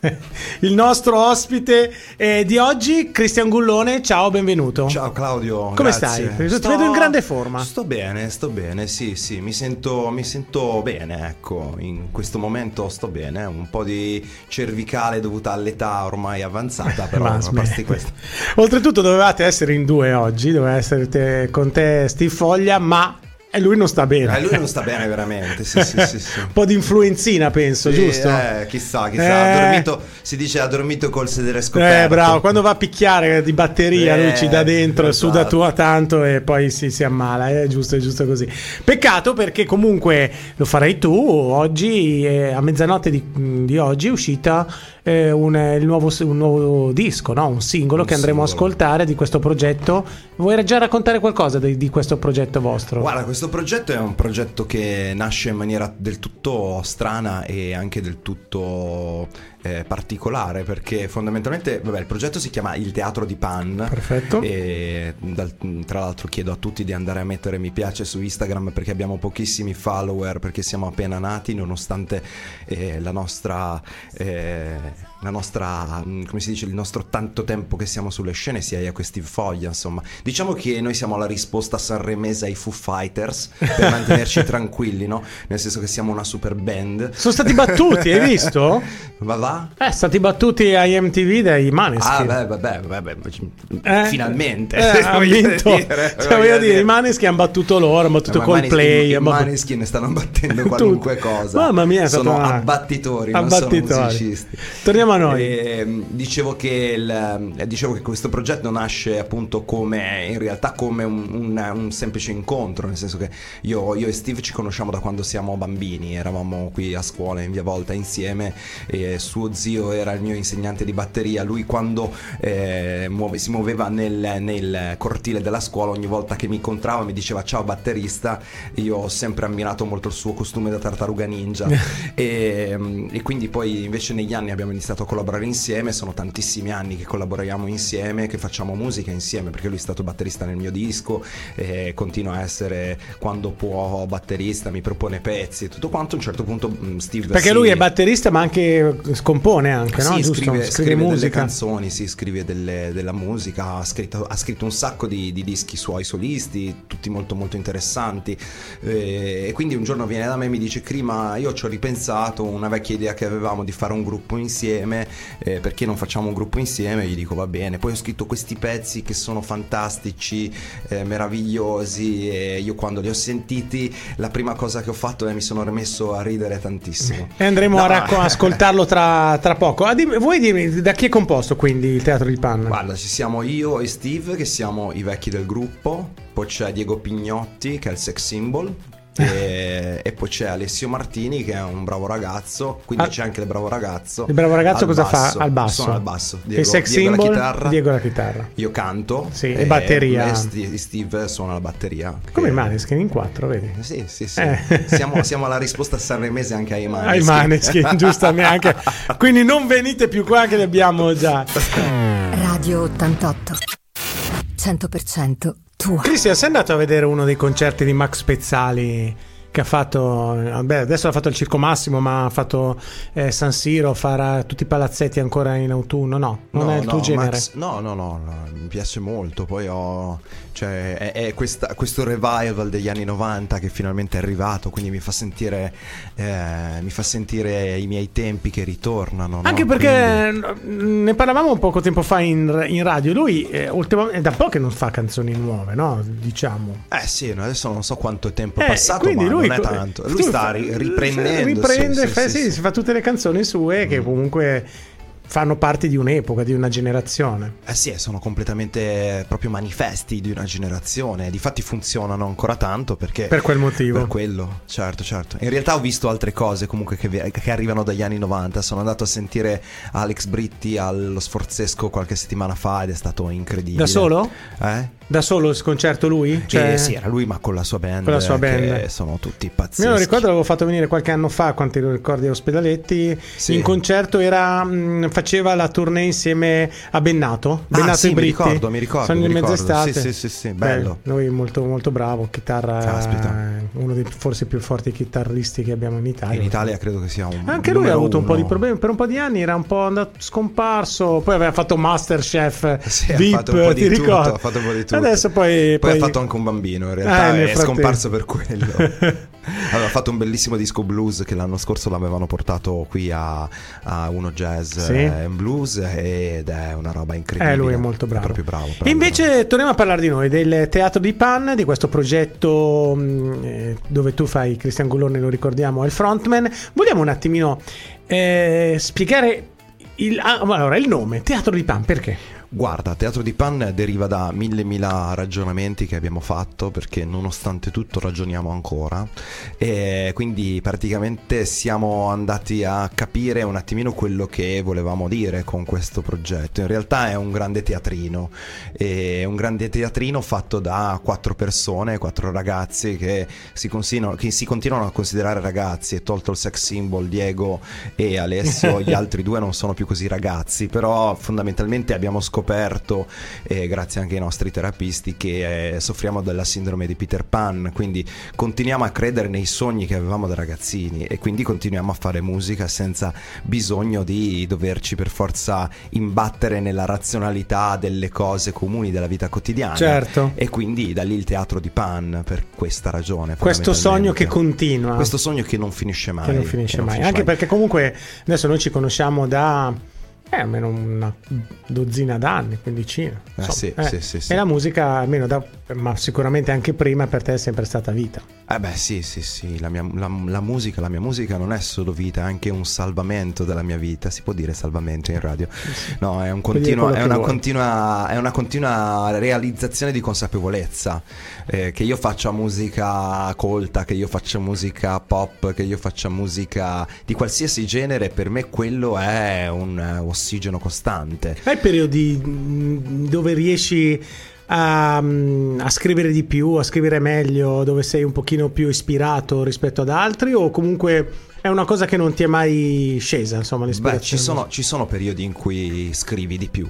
Il nostro ospite eh, di oggi, Cristian Gullone, ciao, benvenuto. Ciao Claudio, come grazie. stai? Sto, Ti vedo in grande forma. Sto bene, sto bene, sì, sì, mi sento, mi sento bene, ecco, in questo momento sto bene, un po' di cervicale dovuta all'età ormai avanzata, però Ma a questo. Oltretutto dovevate essere in due oggi, doveva essere te- con te Steve Foglia, ma eh, lui non sta bene. Eh, lui non sta bene veramente, sì, sì, sì. Un po' di influenzina, penso, giusto? eh, chissà, chissà, Eh. ha dormito, si dice ha dormito col sedere scoperto. Eh, bravo, quando va a picchiare di batteria Eh, lui ci dà dentro, esatto. suda tua tanto e poi si, si ammala, è giusto, è giusto così. Peccato perché comunque lo farai tu, oggi, eh, a mezzanotte di, di oggi è uscita eh, un, il nuovo, un nuovo disco, no? un singolo Un che andremo a singolo. ascoltare di questo progetto. Vuoi già raccontare qualcosa di, di questo progetto vostro? Guarda, questo progetto è un progetto che nasce in maniera del tutto strana e anche del tutto eh, particolare perché fondamentalmente, vabbè, il progetto si chiama Il Teatro di Pan. Perfetto. E dal- tra l'altro chiedo a tutti di andare a mettere mi piace su Instagram perché abbiamo pochissimi follower perché siamo appena nati nonostante eh, la nostra eh, la nostra mm, come si dice il nostro tanto tempo che siamo sulle scene sia io e questi foglia insomma diciamo che noi siamo la risposta sanremese ai Foo Fighters per mantenerci tranquilli no nel senso che siamo una super band Sono stati battuti, hai visto? va va Eh, stati battuti ai MTV dai Ah, Maneskin. beh, vabbè, vabbè, Eh, finalmente. eh, ha vinto. dire, Cioè, voglio dire, i Maneskin hanno battuto loro, hanno battuto Ma Coldplay. I hanno battuto- Maneskin stanno battendo qualunque cosa. Mamma mia, sono una- abbattitori, non Abbattitori. sono musicisti. Torniamo a noi. E, dicevo, che il- eh, dicevo che questo progetto nasce appunto come in realtà come un, un- un semplice incontro, nel senso che io, io e Steve ci conosciamo da quando siamo bambini, eravamo qui a scuola in via Volta insieme e suo zio era il mio insegnante di batteria, lui quando eh, muove- si muoveva nel, nel cortile della scuola ogni volta che mi incontrava mi diceva ciao batterista, io ho sempre ammirato molto il suo costume da tartaruga ninja. E, e quindi poi invece negli anni abbiamo iniziato a collaborare insieme, sono tantissimi anni che collaboriamo insieme, che facciamo musica insieme perché lui è stato batterista nel mio disco, e continua a essere quando può batterista, mi propone pezzi e tutto quanto, a un certo punto mm, Steve Perché si- lui è batterista, ma anche scompone anche, no? sì, Giusto? scrive, Scrive scrive delle canzoni, sì, scrive delle- della musica, ha scritto, ha scritto un sacco di, di dischi suoi solisti, tutti molto molto interessanti. Eh, e quindi un giorno viene da me e mi dice: Crima, io ci ho ripensato una vecchia idea che avevamo di fare un gruppo insieme. Eh, perché non facciamo un gruppo insieme? Gli dico: Va bene. Poi ho scritto questi pezzi che sono fantastici, eh, meravigliosi. E io quando li ho sentiti, la prima cosa che ho fatto è mi sono rimesso a ridere tantissimo. E andremo No, a racco- ascoltarlo tra, tra poco. Ah, dimmi- vuoi dirmi da chi è composto quindi il teatro di Panna? Guarda, ci siamo io e Steve che siamo i vecchi del gruppo, poi c'è Diego Pignotti che è il sex symbol e, e poi c'è Alessio Martini che è un bravo ragazzo, quindi Ah. c'è anche il bravo ragazzo. Il bravo ragazzo cosa basso. fa al basso? Sono al basso. il sex Diego symbol, la chitarra. Diego la chitarra. Io canto Sì, e batteria. e Sti- Steve suona la batteria. Come Che- i Maneskin in quattro, vedi? Sì, sì, sì. Eh. Siamo, siamo alla risposta sanremese anche ai Maneskin. Ai Maneskin, giustamente. anche- Quindi non venite più qua che li abbiamo già. Radio 88 100% tua. Cristian, sei andato a vedere uno dei concerti di Max Pezzali che ha fatto, beh, adesso ha fatto il Circo Massimo, ma ha fatto eh, San Siro, farà tutti i palazzetti ancora in autunno? No, non No, è il tuo no, genere. Max- no, no, no, no, mi piace molto. Poi ho. Cioè, è, è questa- questo revival degli anni 90 che finalmente è arrivato. Quindi mi fa sentire. eh, mi fa sentire i miei tempi che ritornano. no? Anche Quindi- perché mm, ne parlavamo poco tempo fa in, in radio. Lui eh, ultimamente, è da poco che non fa canzoni nuove, no? Diciamo. Eh sì, no, adesso non so quanto tempo è Eh, passato, quindi lui, non è tanto. Lui sta riprendendo. riprende, sì, fa- sì, sì, Mm. si fa tutte le canzoni sue che comunque fanno parte di un'epoca, di una generazione. Eh sì, sono completamente proprio manifesti di una generazione. Difatti funzionano ancora tanto perché. Per quel motivo. Per quello, certo, certo. In realtà ho visto altre cose comunque che, che arrivano dagli anni 90. Sono andato a sentire Alex Britti allo Sforzesco qualche settimana fa ed è stato incredibile. Da solo? Eh? Da solo il concerto lui? Cioè, sì, era lui, ma con la sua band. Con la sua eh, band. Sono tutti pazzeschi. Io lo ricordo, l'avevo fatto venire qualche anno fa, quanti lo ricordi a Ospedaletti. Sì. In concerto era, mh, faceva la tournée insieme a Bennato. Ah, Bennato sì, e mi Britti. ricordo, mi ricordo, Sono mi in mezz'estate. Sì, sì, sì, sì, Beh, bello. lui molto, molto bravo, chitarra Caspita. eh, uno dei forse più forti chitarristi che abbiamo in Italia. In Italia credo che sia un Anche lui ha avuto un po' di uno. problemi, per un po' di anni era un po' andato scomparso, poi aveva fatto Masterchef, Sì, ha VIP, fatto un po' di tutto, ha fatto un po' di tutto. Adesso poi... Poi ha fatto anche un bambino, in realtà Eh, è frattempo. scomparso per quello. Aveva fatto un bellissimo disco blues che l'anno scorso l'avevano portato qui a, a Uno Jazz Sì. eh, and Blues ed è una roba incredibile. Eh, lui è molto bravo. proprio bravo. Bravo, invece torniamo a parlare di noi, del Teatro di Pan, di questo progetto mh, eh, dove tu fai, Cristian Gullone lo ricordiamo, è il frontman. Vogliamo un attimino eh, spiegare il, ah, allora, il nome, Teatro di Pan, perché? Guarda, Teatro di Pan deriva da mille mila ragionamenti che abbiamo fatto perché nonostante tutto ragioniamo ancora e quindi praticamente siamo andati a capire un attimino quello che volevamo dire con questo progetto. In realtà è un grande teatrino, è un grande teatrino fatto da quattro persone, quattro ragazzi che si, che si continuano a considerare ragazzi e tolto il sex symbol Diego e Alessio, gli altri due non sono più così ragazzi, però fondamentalmente abbiamo scoperto, eh, grazie anche ai nostri terapisti, che eh, soffriamo della sindrome di Peter Pan, quindi continuiamo a credere nei sogni che avevamo da ragazzini e quindi continuiamo a fare musica senza bisogno di doverci per forza imbattere nella razionalità delle cose comuni della vita quotidiana. Certo. E quindi da lì il teatro di Pan per questa ragione. Questo sogno che continua. Questo sogno che non finisce mai. che non finisce che non mai. Anche perché comunque adesso noi ci conosciamo da eh, almeno una dozzina d'anni, quindicina. Insomma, sì, eh. sì, sì, sì. E la musica, almeno da, ma sicuramente anche prima, per te è sempre stata vita. Eh beh sì sì sì, la, mia, la, la musica, la mia musica non è solo vita, è anche un salvamento della mia vita, si può dire salvamento in radio? No, è, un quello è, una continua, è una continua realizzazione di consapevolezza, eh, che io faccia musica colta, che io faccia musica pop, che io faccia musica di qualsiasi genere, per me quello è un eh, ossigeno costante. Hai periodi mh, dove riesci a, mh, a scrivere di più, a scrivere meglio, dove sei un pochino più ispirato rispetto ad altri o comunque è una cosa che non ti è mai scesa, insomma, Beh, ci sono, ci sono periodi in cui scrivi di più.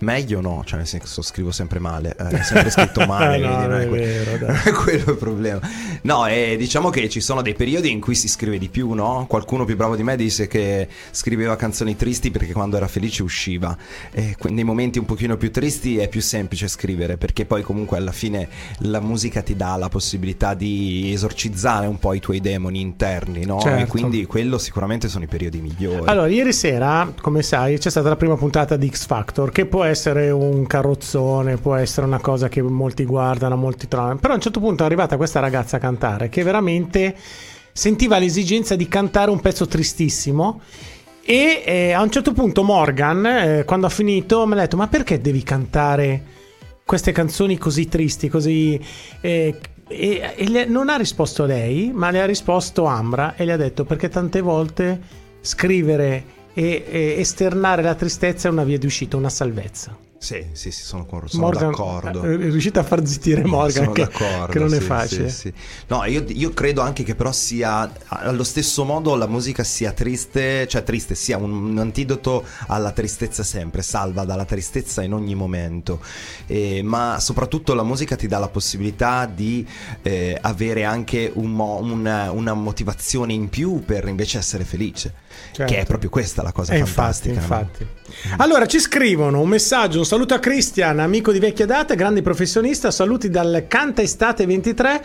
Meglio no, cioè nel senso scrivo sempre male, eh, ho sempre scritto male, No, quindi non è, è que- vero, dai. non è quello il problema. No, e diciamo che ci sono dei periodi in cui si scrive di più, no? Qualcuno più bravo di me disse che scriveva canzoni tristi perché quando era felice usciva. E que- nei momenti un pochino più tristi è più semplice scrivere perché poi comunque alla fine la musica ti dà la possibilità di esorcizzare un po' i tuoi demoni interni, no? Certo. E quindi quello sicuramente sono i periodi migliori. Allora, ieri sera, come sai, c'è stata la prima puntata di X Factor, che può essere un carrozzone, può essere una cosa che molti guardano, molti trovano. Però a un certo punto è arrivata questa ragazza a cantare che veramente sentiva l'esigenza di cantare un pezzo tristissimo. E eh, a un certo punto Morgan, eh, quando ha finito, mi ha detto: Ma perché devi cantare queste canzoni così tristi, così. eh, e, e le- non ha risposto lei, ma le ha risposto Ambra e le ha detto: Perché tante volte scrivere e, e esternare la tristezza è una via di uscita, una salvezza. Sì, sì, sì, sono, sono Morgan d'accordo. eh, è riuscita a far zittire Morgan, Sono che, d'accordo, che non è sì, facile. sì, sì. No, io, io credo anche che però sia allo stesso modo la musica sia triste, cioè triste, sia un, un antidoto alla tristezza sempre, salva dalla tristezza in ogni momento. Eh, ma soprattutto la musica ti dà la possibilità di eh, avere anche un mo- una, una motivazione in più per invece essere felice. Certo. Che è proprio questa la cosa Eh, infatti, fantastica. no? infatti. Allora ci scrivono un messaggio, un saluto a Cristian, amico di vecchia data, grande professionista, saluti dal Canta Estate 23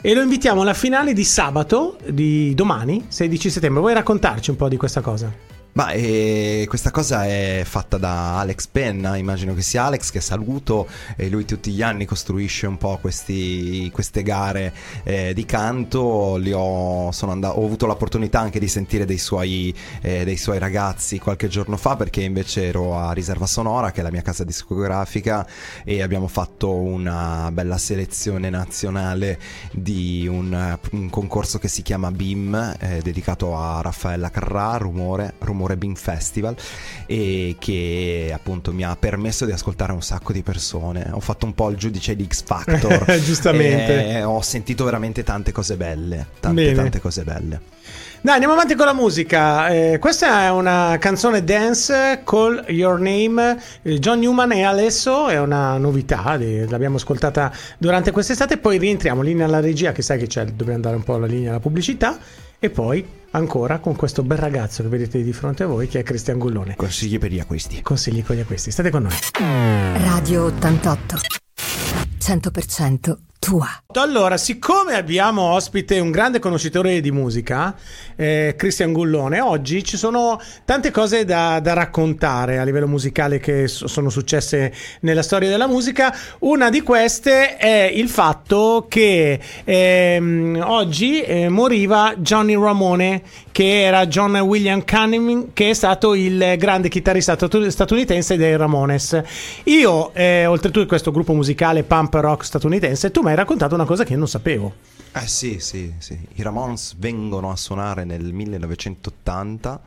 e lo invitiamo alla finale di sabato, di domani, 16 settembre. Vuoi raccontarci un po' di questa cosa? Ma eh, questa cosa è fatta da Alex Penna, immagino che sia Alex che saluto e lui tutti gli anni costruisce un po' questi, queste gare eh, di canto, ho, andato, ho avuto l'opportunità anche di sentire dei suoi, eh, dei suoi ragazzi qualche giorno fa perché invece ero a Riserva Sonora che è la mia casa discografica e abbiamo fatto una bella selezione nazionale di un, un concorso che si chiama BIM eh, dedicato a Raffaella Carrà, Rumore, Rumore Sanremo Rebin Festival e che appunto mi ha permesso di ascoltare un sacco di persone. Ho fatto un po' il giudice di X Factor. Giustamente. E ho sentito veramente tante cose belle. Tante, Bene. tante cose belle. Dai, andiamo avanti con la musica. Eh, questa è una canzone dance, Call Your Name, eh, John Newman e Alesso, è una novità, eh, l'abbiamo ascoltata durante quest'estate, poi rientriamo linea alla regia, che sai che c'è, dobbiamo andare un po' alla linea alla pubblicità, e poi ancora con questo bel ragazzo che vedete di fronte a voi, che è Cristian Gullone. Consigli per gli acquisti. Consigli con gli acquisti, state con noi. Radio 88. 100% tua. Allora, siccome abbiamo ospite un grande conoscitore di musica, eh, Cristian Gullone, oggi ci sono tante cose da, da raccontare a livello musicale che so- sono successe nella storia della musica. Una di queste è il fatto che ehm, oggi eh, moriva Johnny Ramone, che era John William Cunningham, che è stato il grande chitarrista statu- statunitense dei Ramones. Io, eh, oltretutto, questo gruppo musicale pump rock statunitense, tu mi hai raccontato una cosa che io non sapevo. Eh sì, sì, sì. I Ramones vengono a suonare nel 1980,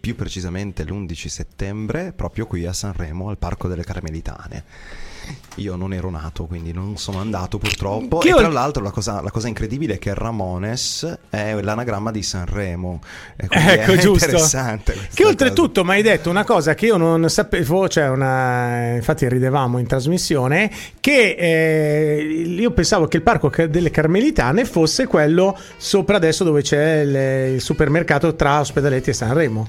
più precisamente l'11 settembre, proprio qui a Sanremo, al Parco delle Carmelitane. Io non ero nato, quindi non sono andato purtroppo. Che e tra l'altro la cosa, la cosa incredibile è che Ramones è l'anagramma di Sanremo. Ecco, è giusto. interessante. Che oltretutto mi hai detto una cosa che io non sapevo, cioè una, infatti ridevamo in trasmissione, che eh, io pensavo che il parco delle Carmelitane fosse quello sopra adesso dove c'è il, il supermercato tra Ospedaletti e Sanremo.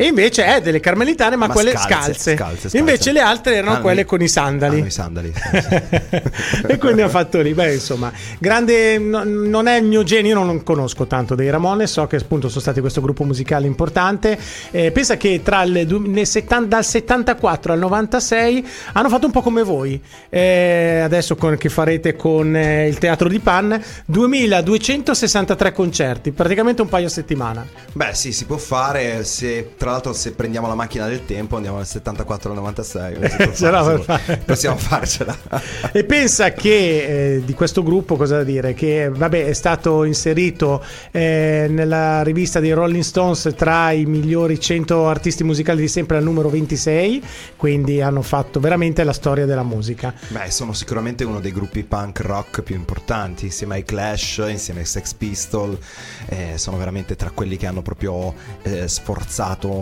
E invece è delle Carmelitane, ma, Ma quelle scalze, scalze. scalze, scalze. Invece le altre erano Ah, quelle con i sandali. Ah, i sandali. e quindi ha fatto lì. Beh, insomma, grande. no- non è il mio genio, io non conosco tanto dei Ramones. So che appunto sono stati questo gruppo musicale importante. Eh, pensa che tra il nel 70 dal 74 al 96 hanno fatto un po' come voi. Eh, adesso con, che farete con eh, il Teatro di Pan 2263 concerti, praticamente un paio a settimana. Beh, sì, si può fare. Se, tra l'altro, se prendiamo la macchina del tempo, andiamo dal 74 al 96. si può Ce la fare. Possiamo farcela. E pensa che eh, di questo gruppo, cosa da dire? Che vabbè, è stato inserito eh, nella rivista dei Rolling Stones tra i migliori 100 artisti musicali di sempre al numero 26, quindi hanno fatto veramente la storia della musica. Beh, sono sicuramente uno dei gruppi punk rock più importanti, insieme ai Clash, insieme ai Sex Pistol. eh, sono veramente tra quelli che hanno proprio eh,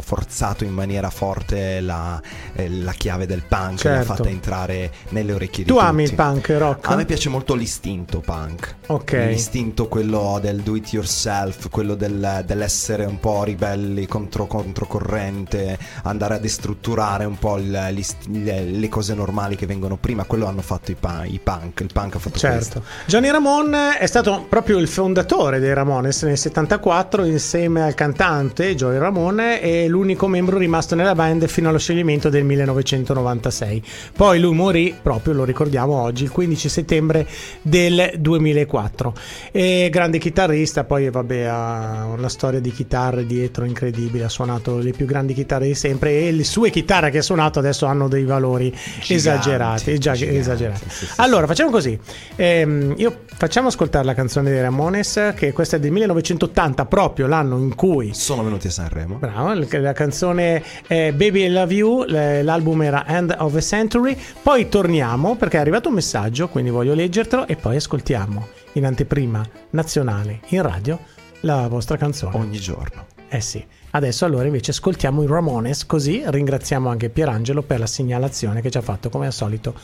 forzato in maniera forte la, eh, la chiave del punk, l'ha Certo. fatta entrare nelle orecchie di Tu tutti. ami il punk rock? A me piace molto l'istinto punk. Ok. L'istinto quello del do it yourself, quello del- dell'essere un po' ribelli contro, controcorrente, andare a destrutturare un po' il- le, le cose normali che vengono prima. Quello hanno fatto i, i punk. Il punk ha fatto Certo. questo. Johnny Ramone è stato proprio il fondatore dei Ramones nel 74 insieme al cantante Joey Ramone e l'unico membro rimasto nella band fino allo scioglimento del 1996. Poi lui morì proprio, lo ricordiamo oggi, il 15 settembre del 2004. E grande chitarrista, poi vabbè ha una storia di chitarre dietro incredibile, ha suonato le più grandi chitarre di sempre e le sue chitarre che ha suonato adesso hanno dei valori Giganti, esagerati, già- giganti, esagerati. sì, sì, Allora, facciamo così. Ehm, io facciamo ascoltare la canzone dei Ramones, che questa è del 1980, proprio l'anno in cui. Sono venuti a Sanremo. Bravo, la canzone è Baby I Love You, l'album era End of a Century. Poi torniamo perché è arrivato un messaggio, quindi voglio leggertelo e poi ascoltiamo in anteprima nazionale in radio la vostra canzone. Ogni giorno. Eh sì. Adesso allora invece ascoltiamo i Ramones, così ringraziamo anche Pierangelo per la segnalazione che ci ha fatto come al solito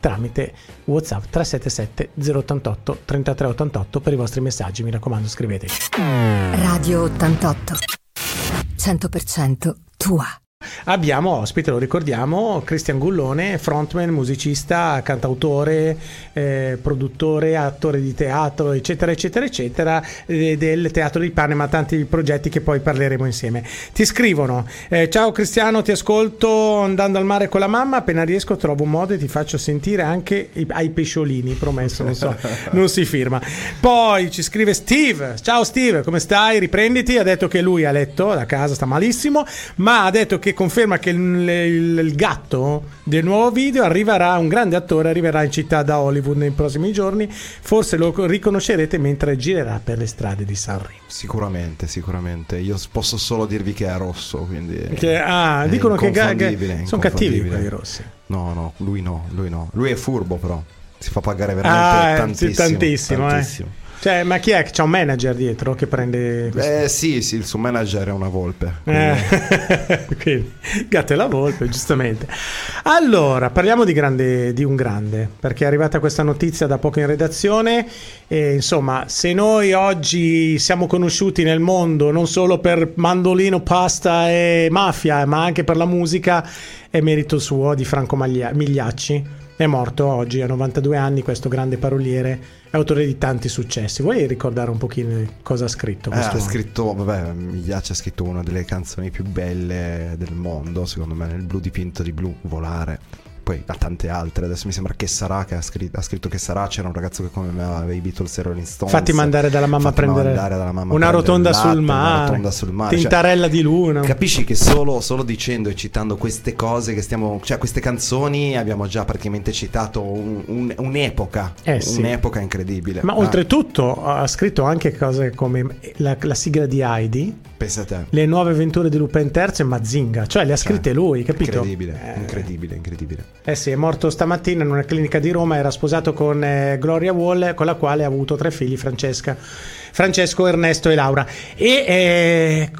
tramite WhatsApp 377 088 3388 per i vostri messaggi, mi raccomando scriveteci. Radio 88. 100% tua. Abbiamo ospite, lo ricordiamo, Cristian Gullone, frontman, musicista, cantautore, eh, produttore, attore di teatro, eccetera, eccetera, eccetera, eh, del Teatro di Pane, ma tanti progetti che poi parleremo insieme. Ti scrivono, eh, ciao Cristiano, ti ascolto andando al mare con la mamma, appena riesco trovo un modo e ti faccio sentire anche i- ai pesciolini, promesso, non so, non si firma. Poi ci scrive Steve, ciao Steve, come stai? Riprenditi, ha detto che lui ha letto da casa, sta malissimo, ma ha detto che che conferma che il, il- il gatto del nuovo video arriverà, un grande attore arriverà in città da Hollywood nei prossimi giorni. Forse lo riconoscerete mentre girerà per le strade di Sanremo. Sicuramente, sicuramente. Io posso solo dirvi che è rosso, quindi... Che- ah, dicono che, che sono cattivi quelli rossi. No, no, lui no, lui no. Lui è furbo però. Si fa pagare veramente Ah, eh, tantissimo. tantissimo, eh. Cioè, ma chi è? C'è un manager dietro che prende questo? Eh sì, sì, il suo manager è una volpe. Eh, quindi, gatto e la volpe, giustamente. Allora, parliamo di, grande, di un grande, perché è arrivata questa notizia da poco in redazione. E, insomma, se noi oggi siamo conosciuti nel mondo non solo per mandolino, pasta e mafia, ma anche per la musica, è merito suo di Franco Maglia- Migliacci. È morto oggi a 92 anni questo grande paroliere, autore di tanti successi. Vuoi ricordare un pochino cosa ha scritto? Eh, ha scritto, vabbè, Migliacci ha scritto una delle canzoni più belle del mondo, secondo me, nel blu dipinto di blu, Volare. Poi ha tante altre, adesso mi sembra che sarà, che ha scritto, ha scritto che sarà, c'era un ragazzo che come me aveva i Beatles e Rolling Stones. Fatti mandare dalla mamma a prendere dalla mamma una rotonda latte, sul una mare, rotonda sul mare, cioè, tintarella di luna. Capisci che solo, solo dicendo e citando queste cose che stiamo, cioè queste canzoni abbiamo già praticamente citato un- un- un'epoca, Eh, sì. un'epoca incredibile. Ma Ah, oltretutto ha scritto anche cose come la, la sigla di Heidi, pensa a te. le nuove avventure di Lupin III e Mazinga, cioè le ha scritte lui, capito? Incredibile, Eh, incredibile, incredibile. Eh sì, è morto stamattina in una clinica di Roma, era sposato con eh, Gloria Wall, con la quale ha avuto tre figli, Francesca, Francesco, Ernesto e Laura. E eh,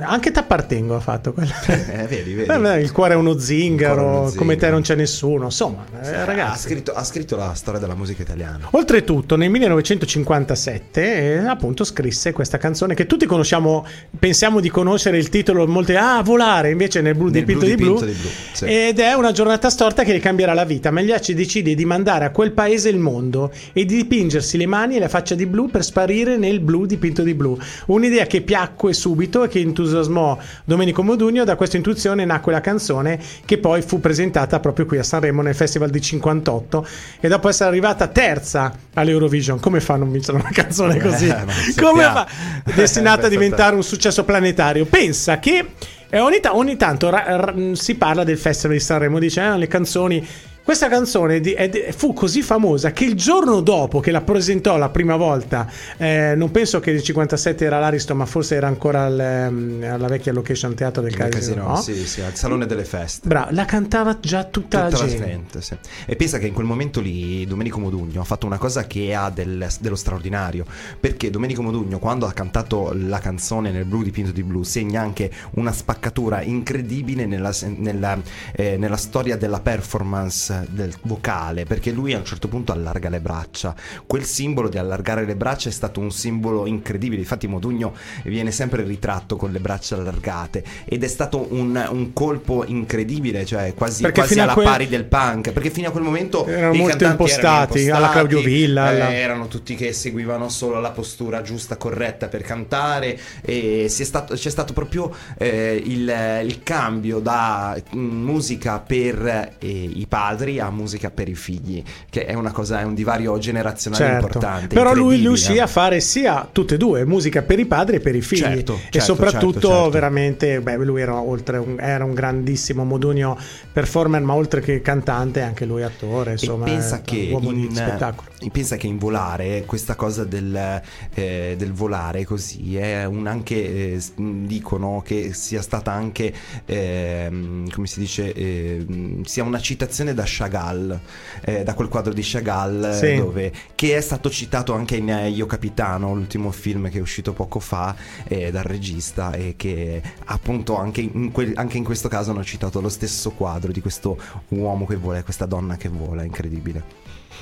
anche T'appartengo ha fatto quella. Eh, vedi, vedi. Eh, il cuore è uno zingaro, uno come te zingaro. non c'è nessuno. Insomma, eh, Ha ragazzi. scritto, ha scritto la storia della musica italiana. Oltretutto, nel 1957, eh, appunto, scrisse questa canzone che tutti conosciamo, pensiamo di conoscere il titolo, molte ah, volare, invece nel blu Nel dipinto blu di blu. di blu, sì. Ed è una giornata storta che gli cambierà la vita. Magliacci decide di mandare a quel paese il mondo e di dipingersi le mani e la faccia di blu per sparire nel blu dipinto di blu. Un'idea che piacque subito e che entusiasmò Domenico Modugno. Da questa intuizione nacque la canzone che poi fu presentata proprio qui a Sanremo nel Festival di 58 e dopo essere arrivata terza all'Eurovision. Come fa a non vincere una canzone così? Eh, Come fa? Destinata a diventare un successo planetario. Pensa che eh, ogni, ta- ogni tanto ra- ra- si parla del Festival di Sanremo, dice ah, le canzoni. Questa canzone di- è di- fu così famosa che il giorno dopo che la presentò la prima volta, eh, non penso che il 57 era l'Aristo, ma forse era ancora al, ehm, alla vecchia location teatro del casino. casino, no? sì, sì, al salone delle feste. Bravo, la cantava già tutta, Tutta la la gente. gente, sì. E pensa che in quel momento lì Domenico Modugno ha fatto una cosa che ha del- dello straordinario. Perché Domenico Modugno, quando ha cantato la canzone nel blu dipinto di blu, segna anche una spaccatura incredibile nella, nella, eh, nella storia della performance del vocale. Perché lui a un certo punto allarga le braccia. Quel simbolo di allargare le braccia è stato un simbolo incredibile. Infatti, Modugno viene sempre ritratto con le braccia allargate. Ed è stato un, un colpo incredibile, cioè quasi, quasi alla quel- pari del punk. Perché fino a quel momento Erano molto impostati, erano alla Claudio Villa, eh, alla- erano tutti che seguivano solo la postura giusta, corretta per cantare. E si è stato- c'è stato proprio eh, il, il cambio da mm, musica per eh, i padri a musica per i figli, che è una cosa, è un divario generazionale Certo. importante. Però lui riuscì a fare sia tutte e due, musica per i padri e per i figli. Certo, e certo, soprattutto certo, certo. veramente, beh, lui era, oltre un, era un grandissimo Modugno performer, ma oltre che cantante, anche lui attore, insomma, e pensa è che, un uomo di in, spettacolo. pensa che in volare questa cosa del, eh, del volare così è un anche eh, dicono che sia stata anche ehm, come si dice ehm, sia una citazione da Chagall eh, da quel quadro di Chagall eh, Sì. dove che è stato citato anche in Io Capitano l'ultimo film che è uscito poco fa eh, dal regista e che appunto anche in, quel- anche in questo caso hanno citato lo stesso quadro di questo uomo che vola e questa donna che vola incredibile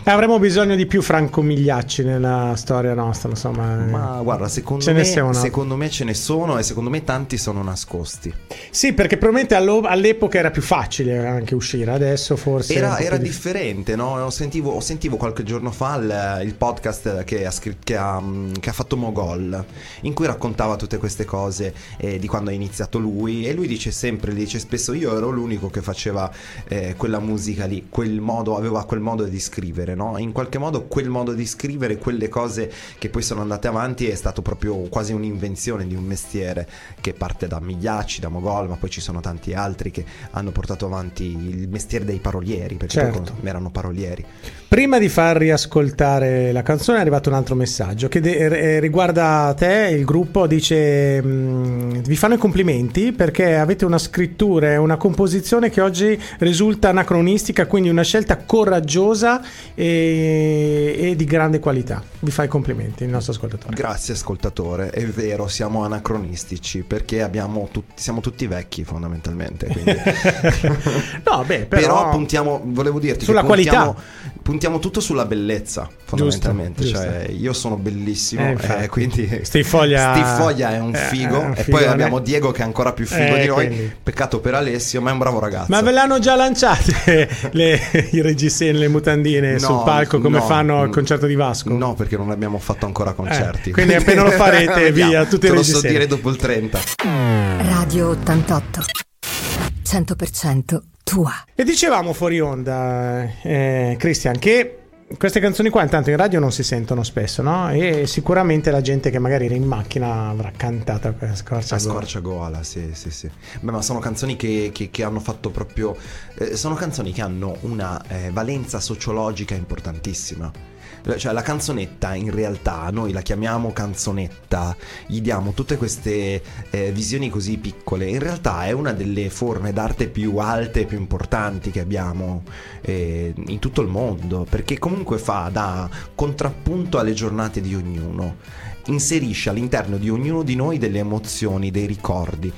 Avremo bisogno di più Franco Migliacci nella storia nostra, insomma. Ma guarda, secondo Ce me, sono. secondo me ce ne sono e secondo me tanti sono nascosti. Sì, perché probabilmente allo- all'epoca era più facile anche uscire, adesso forse... era, era differente, no? Sentivo, sentivo qualche giorno fa il, il podcast che ha, scr- che, ha, mm, che ha fatto Mogol, in cui raccontava tutte queste cose eh, di quando ha iniziato lui. E lui dice sempre, dice spesso: Io ero l'unico che faceva eh, quella musica lì, quel modo, aveva quel modo di scrivere, no? In qualche modo, quel modo di scrivere, quelle cose che poi sono andate avanti, è stato proprio quasi un'invenzione di un mestiere che parte da Migliacci, da Mogol, ma poi ci sono tanti altri che hanno portato avanti il mestiere dei parolieri, perché Certo. erano parolieri. Prima di far riascoltare la canzone è arrivato un altro messaggio che de- eh, riguarda te, il gruppo, dice mm, vi fanno i complimenti perché avete una scrittura e una composizione che oggi risulta anacronistica, quindi una scelta coraggiosa e, e di grande qualità. Vi fa i complimenti il nostro ascoltatore. Grazie ascoltatore, è vero, siamo anacronistici perché abbiamo tutti, siamo tutti vecchi fondamentalmente. no, beh, Però, però, puntiamo, volevo dirti, Sulla puntiamo, qualità. puntiamo tutto sulla bellezza fondamentalmente. Giusto, cioè, io sono bellissimo, Eh, eh, quindi Stivoglia- Stivoglia è un eh, figo. è un e poi abbiamo Diego che è ancora più figo Eh, di noi. quindi. Peccato per Alessio, ma è un bravo ragazzo. Ma ve l'hanno già lanciate le, i registi nelle mutandine No, sul palco come no, fanno al concerto di Vasco? No, perché non abbiamo fatto ancora concerti. Eh, quindi appena lo farete, via, tutti i Te lo so reggiseni. dire dopo il 30. Radio 88. 100% tua. E dicevamo fuori onda, eh, Christian, che queste canzoni qua intanto in radio non si sentono spesso, no? E sicuramente la gente che magari era in macchina avrà cantato a scorcia gola. scorciagola, sì, sì, sì. Beh, ma sono canzoni che, che- che hanno fatto proprio. eh, sono canzoni che hanno una eh, valenza sociologica importantissima. Cioè, la canzonetta in realtà noi la chiamiamo canzonetta, gli diamo tutte queste eh, visioni così piccole. In realtà è una delle forme d'arte più alte e più importanti che abbiamo eh, in tutto il mondo, perché comunque fa da contrappunto alle giornate di ognuno inserisce all'interno di ognuno di noi delle emozioni, dei ricordi.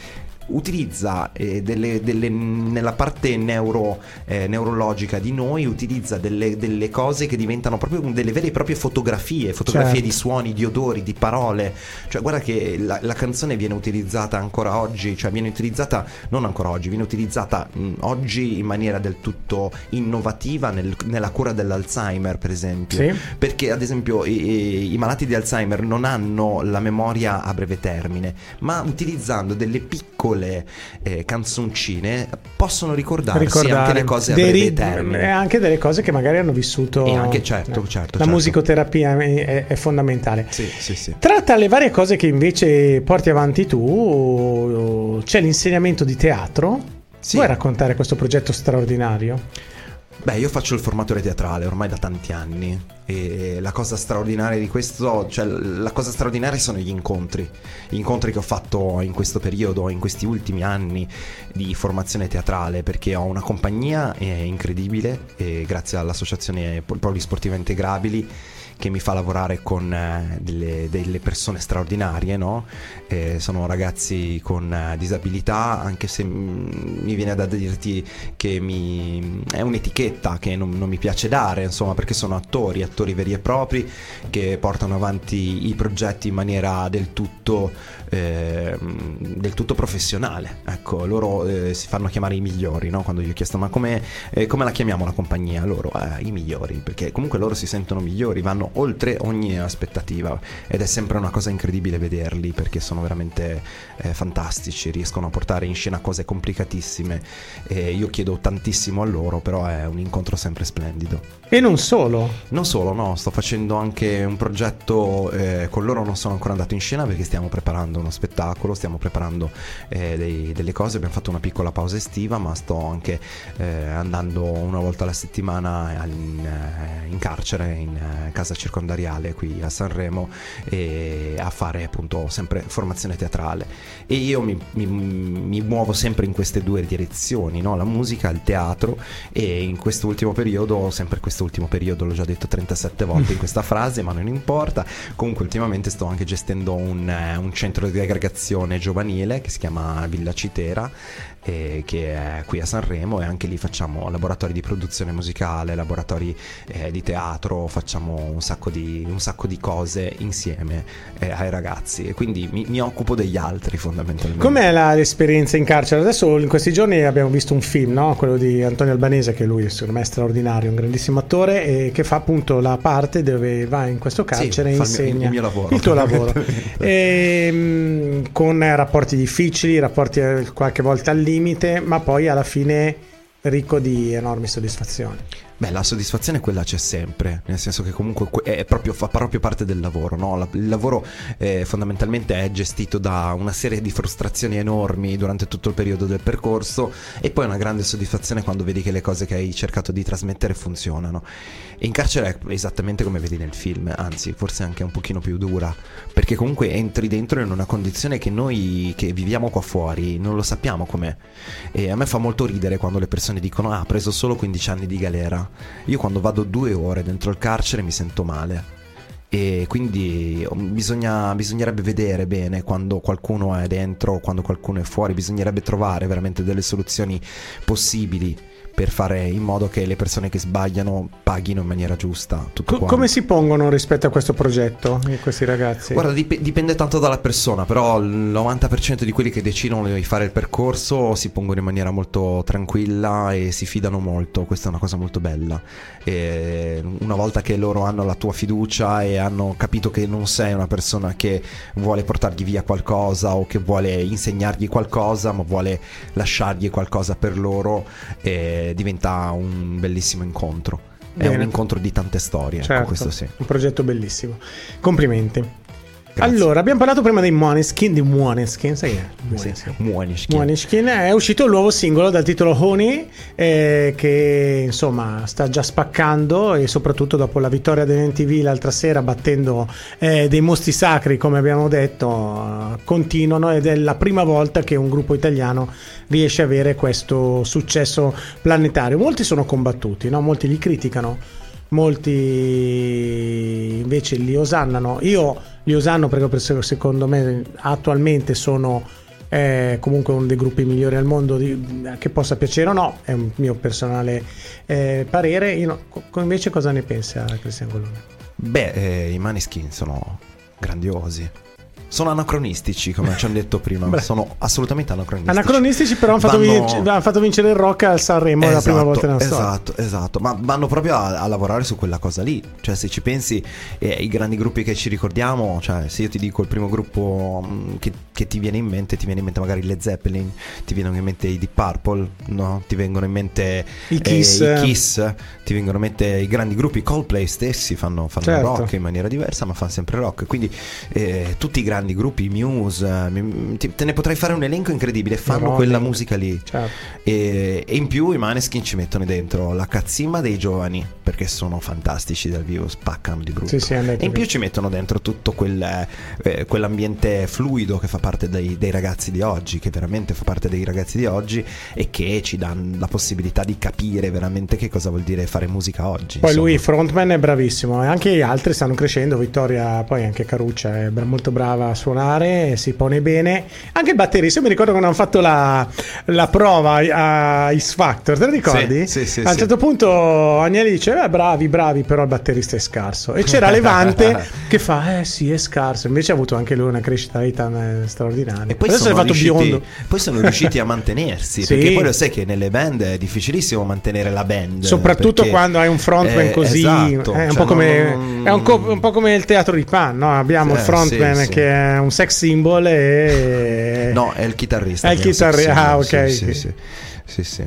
Utilizza eh, delle, delle- nella parte neuro, eh, neurologica di noi, utilizza delle, delle cose che diventano proprio delle vere e proprie fotografie, fotografie Certo. di suoni, di odori, di parole. Cioè, guarda che la, la canzone viene utilizzata ancora oggi, cioè viene utilizzata non ancora oggi, viene utilizzata mh, oggi in maniera del tutto innovativa nel- nella cura dell'Alzheimer, per esempio. Sì. Perché ad esempio i, i- i malati di Alzheimer non hanno la memoria a breve termine, ma utilizzando delle piccole eh, canzoncine possono ricordarsi Ricordare anche le cose a dei breve termine. e anche delle cose che magari hanno vissuto. E anche, certo, eh, certo, La certo. musicoterapia è, è- è fondamentale. Sì, sì, sì. Tra, tra le varie cose che invece porti avanti tu, c'è l'insegnamento di teatro. Vuoi raccontare questo progetto straordinario? Beh, io faccio il formatore teatrale ormai da tanti anni e la cosa straordinaria di questo, cioè la cosa straordinaria sono gli incontri, gli incontri che ho fatto in questo periodo, in questi ultimi anni di formazione teatrale, perché ho una compagnia eh, incredibile grazie all'associazione Pol- Polisportiva Integrabili che mi fa lavorare con eh, delle, delle persone straordinarie, no? Eh, sono ragazzi con eh, disabilità, anche se mm, mi viene da dirti che mi, è un'etichetta che non, non mi piace dare, insomma, perché sono attori, attori veri e propri che portano avanti i progetti in maniera del tutto, eh, del tutto professionale. Ecco, loro eh, si fanno chiamare i migliori, no? Quando gli ho chiesto ma come, eh, come la chiamiamo la compagnia? Loro, "Eh, i migliori, perché comunque loro si sentono migliori, vanno oltre ogni aspettativa ed è sempre una cosa incredibile vederli perché sono veramente eh, fantastici, riescono a portare in scena cose complicatissime e io chiedo tantissimo a loro, però è un incontro sempre splendido. E non solo. Non solo, no, sto facendo anche un progetto, eh, con loro non sono ancora andato in scena perché stiamo preparando uno spettacolo, stiamo preparando eh, dei- delle cose, abbiamo fatto una piccola pausa estiva, ma sto anche eh, andando una volta alla settimana in, eh, in carcere, in eh, casa circondariale qui a Sanremo a fare appunto sempre formazione teatrale. E io mi, mi- mi muovo sempre in queste due direzioni, no? la musica, il teatro e in quest'ultimo periodo, sempre quest'ultimo periodo, l'ho già detto 37 volte in questa frase, ma non importa, comunque ultimamente sto anche gestendo un, eh, un centro di aggregazione giovanile che si chiama Villa Citera, eh, che è qui a Sanremo e anche lì facciamo laboratori di produzione musicale, laboratori eh, di teatro, facciamo un sacco di, un sacco di cose insieme eh, ai ragazzi e quindi mi, mi, occupo degli altri fondamentalmente. Com'è la, l'esperienza in carcere? Adesso in questi giorni abbiamo visto un film, no? quello di Antonio Albanese, che lui secondo me è straordinario, un grandissimo attore, e che fa appunto la parte dove va in questo carcere sì, e insegna il mio, il mio lavoro. Il tuo lavoro. e, ehm, con rapporti difficili, rapporti eh, qualche volta al limite, ma poi alla fine ricco di enormi soddisfazioni. Beh, la soddisfazione quella c'è sempre, nel senso che comunque proprio, fa proprio parte del lavoro, no? Il lavoro eh, fondamentalmente è gestito da una serie di frustrazioni enormi durante tutto il periodo del percorso e poi una grande soddisfazione quando vedi che le cose che hai cercato di trasmettere funzionano. E in carcere è esattamente come vedi nel film, anzi forse anche un pochino più dura, perché comunque entri dentro in una condizione che noi che viviamo qua fuori non lo sappiamo com'è. E a me fa molto ridere quando le persone dicono ah ha preso solo 15 anni di galera io quando vado due ore dentro il carcere mi sento male. E quindi um, bisogna, bisognerebbe vedere bene quando qualcuno è dentro, quando qualcuno è fuori, bisognerebbe trovare veramente delle soluzioni possibili per fare in modo che le persone che sbagliano paghino in maniera giusta. Co- come si pongono rispetto a questo progetto questi ragazzi? Guarda, dip- dipende tanto dalla persona, però il 90% di quelli che decidono di fare il percorso si pongono in maniera molto tranquilla e si fidano molto, questa è una cosa molto bella. E una volta che loro hanno la tua fiducia e hanno capito che non sei una persona che vuole portargli via qualcosa o che vuole insegnargli qualcosa, ma vuole lasciargli qualcosa per loro, diventa un bellissimo incontro. Bene. È un incontro di tante storie, ecco, certo, questo sì. Un progetto bellissimo. Complimenti. Grazie. Allora, abbiamo parlato prima dei Moneskin, di Moneskin, sai che è? Moneskin. Moneskin. Moneskin. È uscito il nuovo singolo dal titolo Honey, eh, che insomma sta già spaccando e soprattutto dopo la vittoria dell'NTV l'altra sera battendo eh, dei mostri sacri, come abbiamo detto, uh, continuano ed è la prima volta che un gruppo italiano riesce ad avere questo successo planetario. Molti sono combattuti, no? molti li criticano molti invece li osannano. Io li osanno perché secondo me attualmente sono eh, comunque uno dei gruppi migliori al mondo di, che possa piacere o no, è un mio personale eh, parere. Io invece cosa ne pensa Cristian Gollone? Beh, eh, i Maneskin sono grandiosi sono anacronistici, come ci hanno detto prima. Beh. Sono assolutamente anacronistici. Anacronistici, però hanno fatto, vanno... vincere, hanno fatto vincere il rock al Sanremo esatto, la prima volta nella esatto, storia. Esatto, esatto. Ma vanno proprio a, a, lavorare su quella cosa lì. Cioè, se ci pensi, eh, i grandi gruppi che ci ricordiamo, cioè, se io ti dico il primo gruppo mh, mm, che, che, ti viene in mente, ti viene in mente magari Led Zeppelin, ti vengono in mente i Deep Purple, no? Ti vengono in mente i Kiss, eh, i Kiss ti vengono in mente i grandi gruppi Coldplay stessi fanno, fanno certo. rock in maniera diversa, ma fanno sempre rock. Quindi eh, tutti i grandi gruppi, Muse Muse, te ne potrei fare un elenco incredibile, fanno no, quella musica lì. Certo. E, e, in più i Maneskin ci mettono dentro la cazzimma dei giovani, perché sono fantastici dal vivo, spaccano di brutto. Sì, sì, e in più ci mettono dentro tutto quel, eh, quell'ambiente fluido che fa parte dei, dei, ragazzi di oggi, che veramente fa parte dei ragazzi di oggi e che ci dà la possibilità di capire veramente che cosa vuol dire fare musica oggi. Poi insomma. lui, frontman, è bravissimo e anche gli altri stanno crescendo. Vittoria, poi anche Caruccia è molto brava a suonare si pone bene. Anche il batterista, mi ricordo quando hanno fatto la, la prova a X Factor, te lo ricordi? Sì, sì, sì, a un certo punto Agnelli dice, eh, bravi, bravi, però il batterista è scarso. E c'era Levante che fa, eh sì, è scarso. Invece ha avuto anche lui una crescita di vita straordinaria. E poi Adesso sono, riusciti, biondo. poi sono riusciti a mantenersi, sì. perché poi lo sai che nelle band è difficilissimo mantenere la band. Soprattutto quando hai un frontman eh, così, esatto, è, un cioè come, non... è, un co- un po' come il teatro di Pan, no? abbiamo eh, il frontman sì, che è un sex symbol e... No, è il chitarrista. È il chitarrista, ah ok. Sì, sì, sì. sì, sì.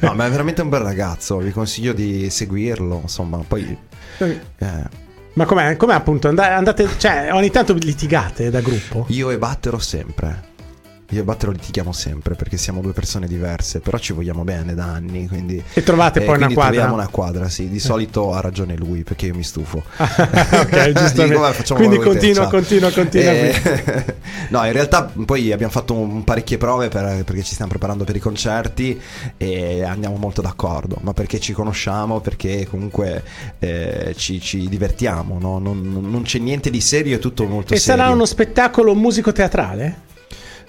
no, ma è veramente un bel ragazzo, vi consiglio di seguirlo, insomma, poi... Eh. Ma com'è, com'è appunto? Andate, cioè, ogni tanto litigate da gruppo? Io e Battero sempre. Io e Battero litighiamo sempre perché siamo due persone diverse, però ci vogliamo bene da anni. Quindi, e trovate eh, poi una quadra? Troviamo una quadra, sì. Di eh. solito ha ragione lui perché io mi stufo. ok, giustamente. Dico, quindi continua, continua, continua, eh, no, in realtà poi abbiamo fatto un, parecchie prove per, perché ci stiamo preparando per i concerti e andiamo molto d'accordo. Ma perché ci conosciamo, perché comunque eh, ci, ci, divertiamo, no? non, non, c'è niente di serio, è tutto molto e serio. E sarà uno spettacolo musico-teatrale?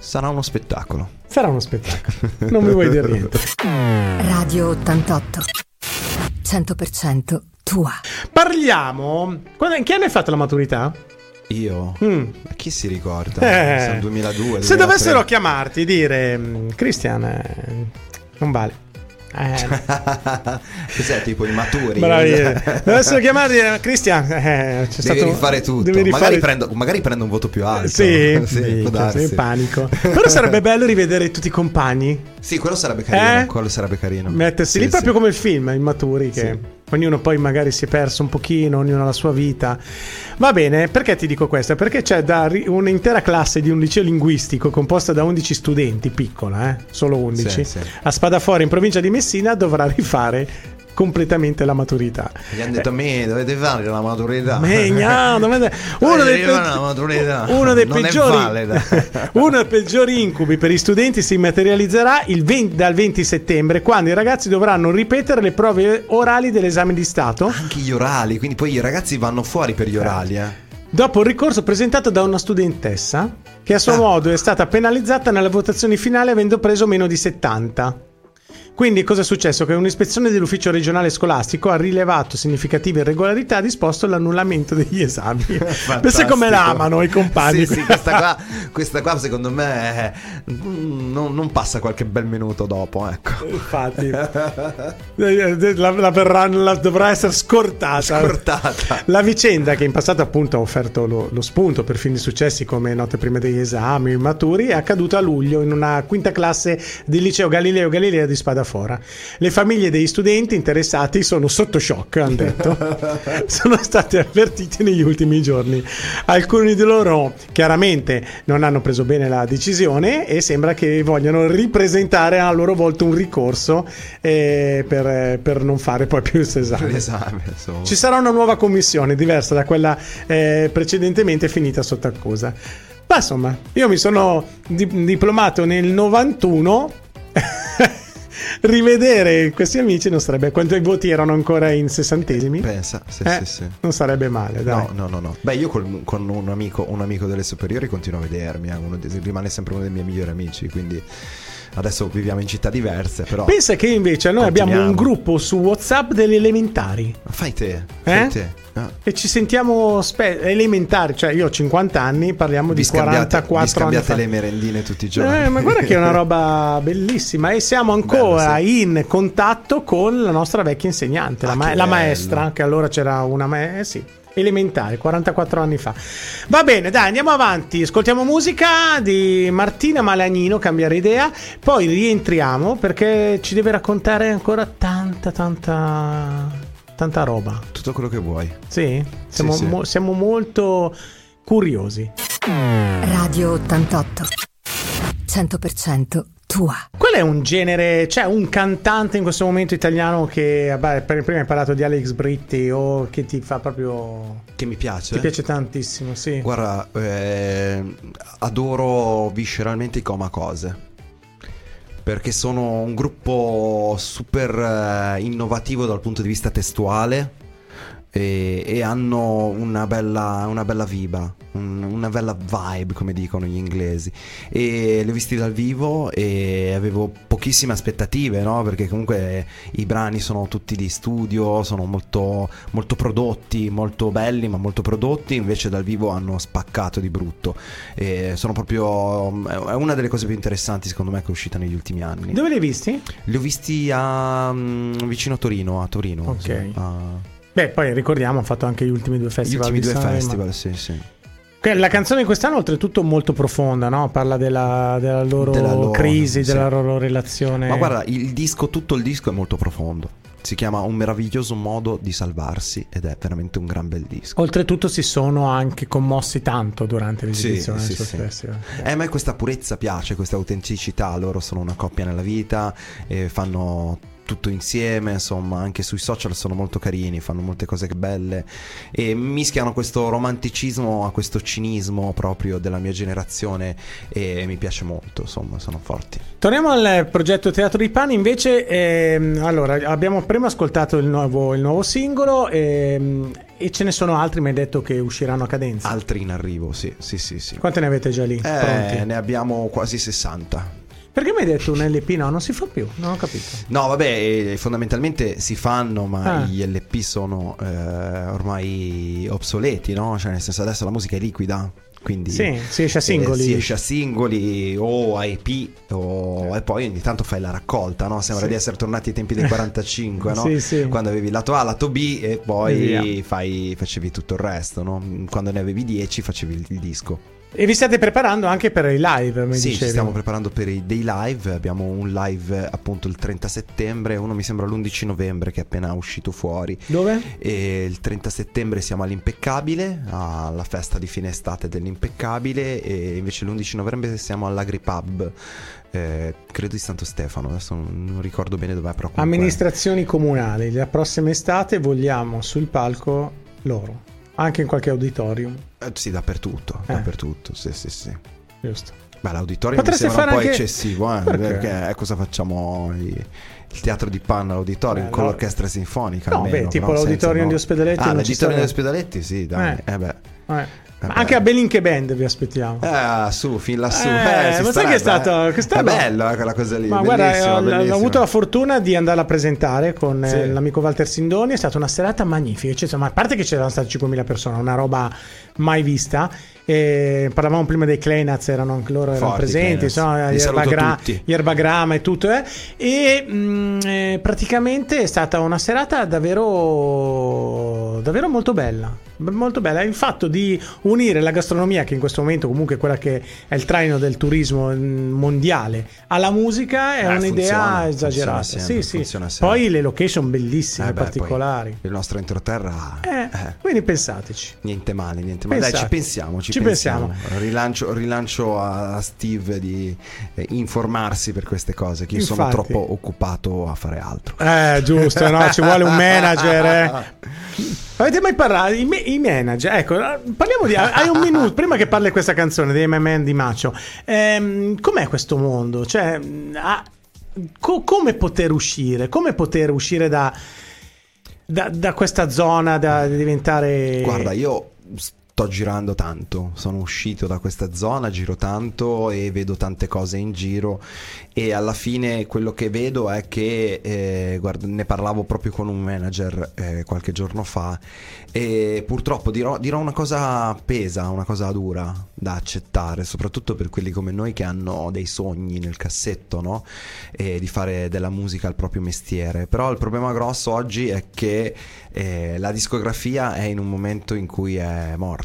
Sarà uno spettacolo. Sarà uno spettacolo. Non mi vuoi dire niente. Radio 88. 100% tua. Parliamo. Quando, in che anno hai fatto la maturità? Io? Mm. Ma chi si ricorda? Eh. Sono 2002. Se 2003. dovessero chiamarti e dire "Mm, Christian, eh, non vale. Eh, Cos'è tipo i maturi? Dovessero chiamarti eh, Christian, eh, c'è Devi stato- rifare tutto. devi rifare- Magari, prendo, magari prendo un voto più alto. Sì, sì darsi. sei in panico. Però sarebbe bello rivedere tutti i compagni. Sì, quello sarebbe carino. Eh? Quello sarebbe carino. Mettersi Sì, lì sì. proprio come il film, immaturi, che Sì. ognuno poi magari si è perso un pochino, ognuno ha la sua vita. Va bene, perché ti dico questo? Perché c'è da ri- un'intera classe di un liceo linguistico composta da 11 studenti, piccola, eh? solo 11, Sì, sì. a Spadafora in provincia di Messina dovrà rifare completamente la maturità. Gli hanno detto a me dovete fare la maturità. Megna, dovete- uno, dei pe- maturità. uno dei Non peggiori uno dei peggiori incubi per gli studenti si materializzerà il 20 dal 20 settembre quando i ragazzi dovranno ripetere le prove orali dell'esame di Stato Anche gli orali, quindi poi i ragazzi vanno fuori per gli orali, eh. dopo il ricorso presentato da una studentessa che a suo Ah. modo è stata penalizzata nelle votazioni finali avendo preso meno di 70. Quindi cosa è successo? Che un'ispezione dell'ufficio regionale scolastico ha rilevato significative irregolarità e ha disposto l'annullamento degli esami. Pensa come la amano i compagni. Sì, sì, questa qua, questa qua secondo me eh, non, non passa qualche bel minuto dopo, ecco. Infatti, la, la verrà- la dovrà essere scortata. Scortata. La vicenda che in passato appunto ha offerto lo, lo spunto per fin di successi come note prima degli esami maturi è accaduta a luglio in una quinta classe del liceo Galileo Galileo di Spadafora. Le famiglie degli studenti interessati sono sotto shock, hanno detto. sono state avvertite negli ultimi giorni. Alcuni di loro chiaramente non hanno preso bene la decisione e sembra che vogliano ripresentare a loro volta un ricorso eh, per, per non fare poi più questo esame. L'esame, insomma. Ci sarà una nuova commissione diversa da quella eh, precedentemente finita sotto accusa. Ma insomma, io mi sono di- diplomato nel 91. Rivedere questi amici non sarebbe. Quanto i voti erano ancora in sessantesimi? Pensa, sì, Eh, sì, sì. Non sarebbe male, dai. No, no, no, no. Beh, io col- con un amico, un amico delle superiori continuo a vedermi, eh, uno rimane sempre uno dei miei migliori amici, quindi adesso viviamo in città diverse, però... Pensa che invece noi abbiamo un gruppo su WhatsApp delle elementari. Ma Fai te, fai Eh? te. Ah. E ci sentiamo spe- elementari, cioè io ho 50 anni, parliamo Vi di scambiate, 44 vi anni scambiate fa. le merendine tutti i giorni. Eh, ma guarda che è una roba bellissima e siamo ancora Bello, in contatto con la nostra vecchia insegnante, la, Ah, ma- che la maestra, che allora c'era una maestra, sì, elementare, 44 anni fa. Va bene, dai, andiamo avanti, ascoltiamo musica di Martina Malagnino, cambiare idea, poi rientriamo perché ci deve raccontare ancora tanta, tanta, tanta roba. Tutto quello che vuoi. Sì? Siamo, sì. mo- siamo molto curiosi. Radio 88. 100% tua. Qual è un genere, c'è un cantante in questo momento italiano che, vabbè, per- prima hai parlato di Alex Britti o che ti fa proprio, Che mi piace? ti piace tantissimo, sì. Guarda, eh, adoro visceralmente i Coma Cose. Perché sono un gruppo super eh, innovativo dal punto di vista testuale e, e hanno una bella, una bella viba, un- una bella vibe, come dicono gli inglesi. E li ho visti dal vivo e avevo pochissime aspettative, no? Perché comunque i brani sono tutti di studio, sono molto, molto prodotti, molto belli, ma molto prodotti. Invece dal vivo hanno spaccato di brutto. E sono proprio. È una delle cose più interessanti, secondo me, che è uscita negli ultimi anni. Dove li hai visti? Li ho visti a, mm, vicino a Torino, a Torino. Ok. sì, a- Beh, poi ricordiamo, ha fatto anche gli ultimi due gli festival. ultimi di due Sanremo. festival, sì, sì. La canzone di quest'anno, oltretutto, molto profonda, no? Parla della, della loro Della loro, crisi, sì. della loro relazione. Ma guarda, il disco, tutto il disco è molto profondo. Si chiama Un meraviglioso modo di salvarsi ed è veramente un gran bel disco. Oltretutto, si sono anche commossi tanto durante l'esibizione sì, suo sì. festival. Eh, a me questa purezza piace, questa autenticità. Loro sono una coppia nella vita e fanno tutto insieme, insomma, anche sui social sono molto carini, fanno molte cose belle e mischiano questo romanticismo a questo cinismo proprio della mia generazione e mi piace molto, insomma, sono forti. Torniamo al progetto Teatro di Pani, invece, ehm, allora, abbiamo prima ascoltato il nuovo, il nuovo singolo ehm, e ce ne sono altri, mi hai detto che usciranno a cadenza. Altri in arrivo, sì, sì, sì, sì. Quante ne avete già lì? Eh, pronti? ne abbiamo quasi 60. Perché mi hai detto un LP? No, non si fa più, non ho capito. No, vabbè, eh, fondamentalmente si fanno, ma Ah. gli LP sono eh, ormai obsoleti, no? Cioè, nel senso, adesso la musica è liquida. Quindi Sì, si esce a eh, singoli. si esce a singoli o a EP o- e poi ogni tanto fai la raccolta, no? Sembra Sì. di essere tornati ai tempi dei 45, no? Sì, sì. Quando avevi lato A, lato B e poi fai- facevi tutto il resto, no? Quando ne avevi 10 facevi il disco. E vi state preparando anche per i live, mi Sì, dicevi. ci stiamo preparando per i, dei live. Abbiamo un live appunto il 30 settembre, uno mi sembra l'11 novembre che è appena uscito fuori. Dove? E il 30 settembre siamo all'Impeccabile, alla festa di fine estate dell'Impeccabile. E invece l'11 novembre siamo all'Agripub, eh, credo di Santo Stefano. Adesso non, non ricordo bene dov'è, però. comunque- Amministrazioni comunali. La prossima estate vogliamo sul palco loro. Anche in qualche auditorium. Eh, sì, dappertutto. Eh. Dappertutto, sì, sì, sì. Giusto. Beh, l'auditorium mi Potreste sembra un po' anche- eccessivo, eh, Perché? perché eh, cosa facciamo? I- Il teatro di Panna, l'auditorium Beh, con no. l'orchestra sinfonica. No, almeno, beh, tipo senza- l'auditorium no. di Ospedaletti Ah, l'auditorium di Ospedaletti, sì, dai. Eh. Eh, beh. Eh. Beh. anche a Belinche Band vi aspettiamo. Eh, su, fin lassù. Eh, Eh, ma sai che è starebbe, stato- eh. che è stato- È bello eh, quella cosa lì. Ma guarda, ho, ho avuto la fortuna di andarla a presentare con eh, Sì. l'amico Walter Sindoni. È stata una serata magnifica. Cioè, ma a parte che c'erano state 5.000 persone, una roba mai vista. E parlavamo prima dei Kleinaz, erano anche loro erano Forti presenti, insomma, Li gli, saluto Erbagra- tutti. gli Erbagrama e tutto. eh. E mh, eh, praticamente è stata una serata davvero, davvero molto bella. Molto bella. Il fatto di unire la gastronomia, che in questo momento comunque è quella che è il traino del turismo mm, mondiale, alla musica è Eh, un'idea funziona, esagerata. funziona sempre, sì, sì. funziona sempre. Poi le location bellissime, Eh, beh, particolari. Il nostro entroterra. Eh, eh, Quindi pensateci. Niente male, niente male. Dai, Pensate. ci pensiamo, ci, Ci pensiamo. pensiamo. Rilancio, rilancio a Steve di eh, informarsi per queste cose, che io sono Infatti. troppo occupato a fare altro. Eh, giusto, no? Ci vuole un manager. eh. Avete mai parlato? I, me- i manager, ecco, parliamo di. Hai un minuto prima che parli questa canzone dei Man di Macio. Ehm, com'è questo mondo? Cioè, ah, co- come poter uscire? Come poter uscire da, da, da questa zona, da diventare. Guarda, io sto girando tanto, sono uscito da questa zona, giro tanto e vedo tante cose in giro e alla fine quello che vedo è che, eh, guarda, ne parlavo proprio con un manager eh, qualche giorno fa e purtroppo dirò, dirò una cosa pesa, una cosa dura da accettare, soprattutto per quelli come noi che hanno dei sogni nel cassetto, no? E di fare della musica il proprio mestiere. Però il problema grosso oggi è che eh, la discografia è in un momento in cui è morta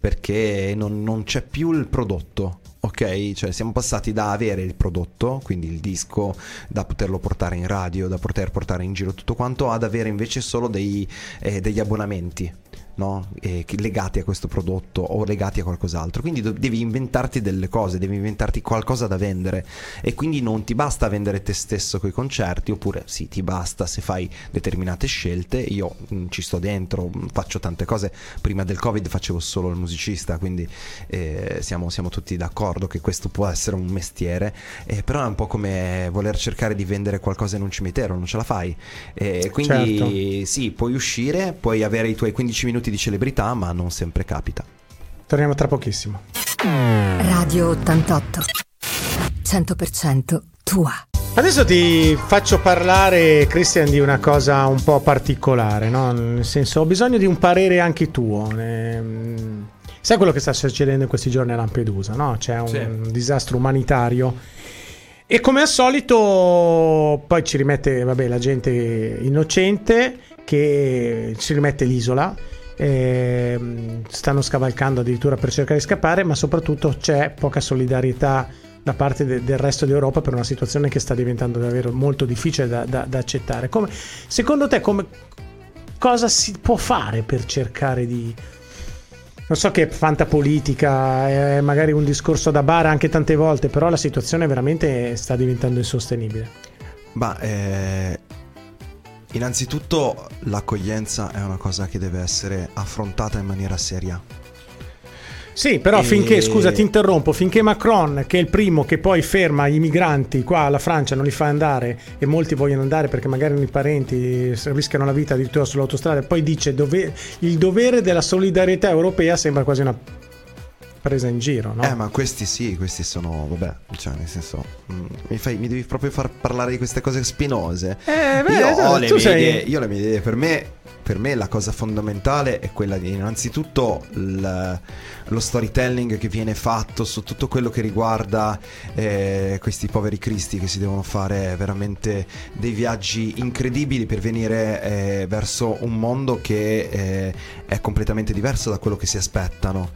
perché non, non c'è più il prodotto. Ok, cioè siamo passati da avere il prodotto, quindi il disco, da poterlo portare in radio, da poter portare in giro tutto quanto, ad avere invece solo dei, eh, degli abbonamenti. No? Eh, legati a questo prodotto o legati a qualcos'altro. Quindi do- devi inventarti delle cose, devi inventarti qualcosa da vendere. E quindi non ti basta vendere te stesso coi concerti, oppure sì, ti basta se fai determinate scelte. Io mh, ci sto dentro, mh, faccio tante cose. Prima del Covid facevo solo il musicista, quindi eh, siamo, siamo tutti d'accordo che questo può essere un mestiere. eh, però è un po' come voler cercare di vendere qualcosa in un cimitero, non ce la fai. Eh, quindi sì, puoi uscire, puoi avere i tuoi 15 minuti di celebrità, ma non sempre capita. Torniamo tra pochissimo. Radio 88. 100% tua. Adesso ti faccio parlare, Christian, di una cosa un po' particolare, no? Nel senso, ho bisogno di un parere anche tuo. Ehm, Sai quello che sta succedendo in questi giorni a Lampedusa, no? C'è un Sì. disastro umanitario. E come al solito, poi ci rimette, vabbè, la gente innocente che ci rimette l'isola. Ehm, stanno scavalcando addirittura per cercare di scappare, ma soprattutto c'è poca solidarietà da parte de- del resto d'Europa per una situazione che sta diventando davvero molto difficile da, da- da accettare. Come, secondo te, come, cosa si può fare per cercare di. Non so che è fantapolitica, è magari un discorso da bar anche tante volte, però la situazione veramente sta diventando insostenibile. Ma eh, innanzitutto l'accoglienza è una cosa che deve essere affrontata in maniera seria. Sì, però E- finché, scusa, ti interrompo, finché Macron, che è il primo che poi ferma i migranti qua alla Francia, non li fa andare e molti vogliono andare perché magari i parenti rischiano la vita addirittura sull'autostrada e poi dice dove- il dovere della solidarietà europea sembra quasi una presa in giro, no? Eh, ma questi sì, questi sono, vabbè, cioè nel senso, mm, mi, fai, mi devi proprio far parlare di queste cose spinose. Eh, beh, io, ho tu le mie sei- idee, io ho le mie idee, per me, per me la cosa fondamentale è quella di innanzitutto il- lo storytelling che viene fatto su tutto quello che riguarda eh, questi poveri cristi che si devono fare veramente dei viaggi incredibili per venire eh, verso un mondo che eh, è completamente diverso da quello che si aspettano.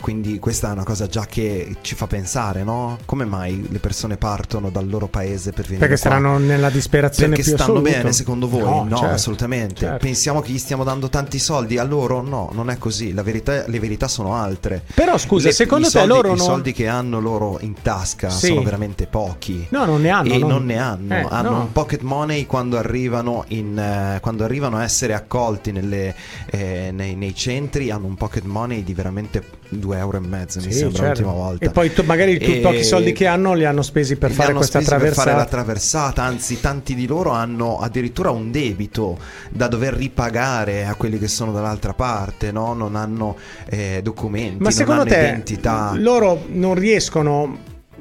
Quindi questa è una cosa già che ci fa pensare, no? Come mai le persone partono dal loro paese per venire Perché qua? saranno nella disperazione Perché stanno assoluta. bene secondo voi? No, certo, assolutamente. certo. Pensiamo che gli stiamo dando tanti soldi a loro? No, non è così. La verità- le verità sono altre. Però scusa, Le- secondo te soldi- loro I non- soldi che hanno loro in tasca Sì. sono veramente pochi. No, non ne hanno. e no. non ne hanno, Eh, hanno no. un pocket money quando arrivano, in, eh, quando arrivano a essere accolti nelle, eh, nei, nei centri, hanno un pocket money di veramente 2 euro e mezzo, mi Sì, sembra certo. l'ultima volta. E poi tu- magari i E- pochi soldi che hanno li hanno spesi per fare questa spesi per traversata. fare la traversata, anzi tanti di loro hanno addirittura un debito da dover ripagare a quelli che sono dall'altra parte, no? non hanno eh, documenti, Ma non secondo hanno te identità. loro non riescono,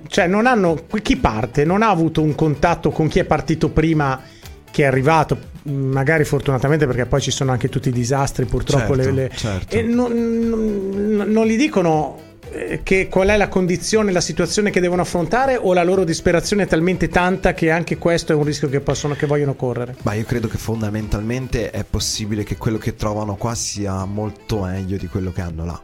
cioè non hanno, chi parte non ha avuto un contatto con chi è partito prima che è arrivato, magari fortunatamente perché poi ci sono anche tutti i disastri purtroppo Certo, le- le- certo. e non, non- non gli dicono eh, che qual è la condizione, la situazione che devono affrontare o la loro disperazione è talmente tanta che anche questo è un rischio che, possono, che vogliono correre. Ma io credo che fondamentalmente è possibile che quello che trovano qua sia molto meglio di quello che hanno là.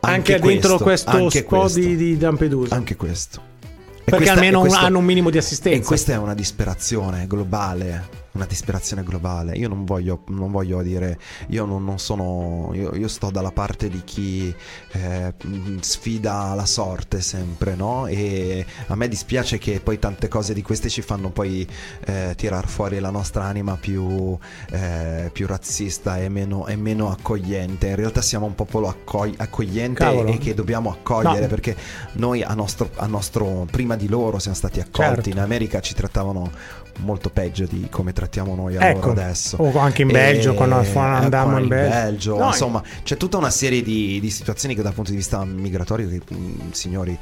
Anche, dentro questo anche questo, di, di Lampedusa. Anche questo. E perché questa- almeno questo- hanno un minimo di assistenza. E questa è una disperazione globale. Una disperazione globale. Io non voglio, non voglio dire. Io non, non sono. Io, io sto dalla parte di chi eh, sfida la sorte sempre, no? E a me dispiace che poi tante cose di queste ci fanno poi eh, tirar fuori la nostra anima più, eh, più razzista e meno, e meno accogliente. In realtà siamo un popolo accogli- accogliente Cavolo. e che dobbiamo accogliere No. perché noi a nostro, a nostro prima di loro siamo stati accolti. Certo. In America ci trattavano molto peggio di come trattiamo noi Ecco. adesso. O anche in Belgio, quando andammo in Belgio. No, insomma, c'è tutta una serie di, di situazioni che dal punto di vista migratorio, che, mh, signori,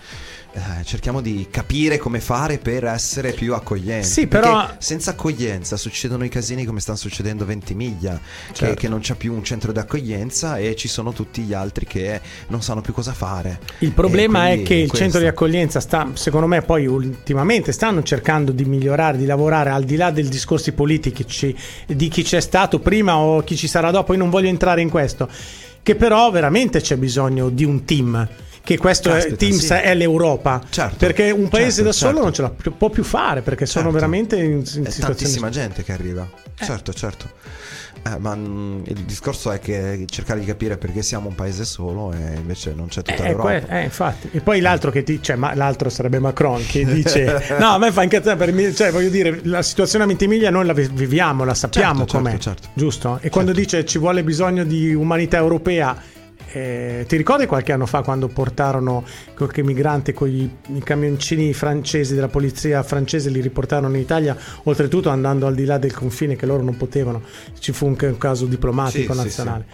eh, cerchiamo di capire come fare per essere più accoglienti. Sì, Perché però- senza accoglienza succedono i casini come stanno succedendo a Ventimiglia, che, Certo. che non c'è più un centro di accoglienza e ci sono tutti gli altri che non sanno più cosa fare. Il problema è che il questo. centro di accoglienza sta, secondo me, poi ultimamente stanno cercando di migliorare, di lavorare al di là dei discorsi politici di chi c'è stato prima o chi ci sarà dopo. Io non voglio entrare in questo, che però veramente c'è bisogno di un team. Che questo è, Caspita, team sì. è l'Europa. Certo, perché un paese certo, da solo certo. non ce la più- può più fare perché sono Certo. veramente in, in È tantissima gente che arriva. Certo, certo. Eh, ma mm, il discorso è che cercare di capire perché siamo un paese solo e invece non c'è tutta Eh, l'Europa. que- eh, infatti. E poi l'altro che ti, cioè, ma l'altro sarebbe Macron che dice: No, a me fa incazzare per me, cioè, voglio dire, la situazione a Ventimiglia noi la vi- viviamo, la sappiamo Certo, com'è, certo, certo. giusto? E quando dice ci vuole bisogno di umanità europea. Eh, ti ricordi qualche anno fa quando portarono qualche migrante con i, camioncini francesi della polizia francese li riportarono in Italia oltretutto andando al di là del confine che loro non potevano? Ci fu un, un caso diplomatico Sì, sì, nazionale.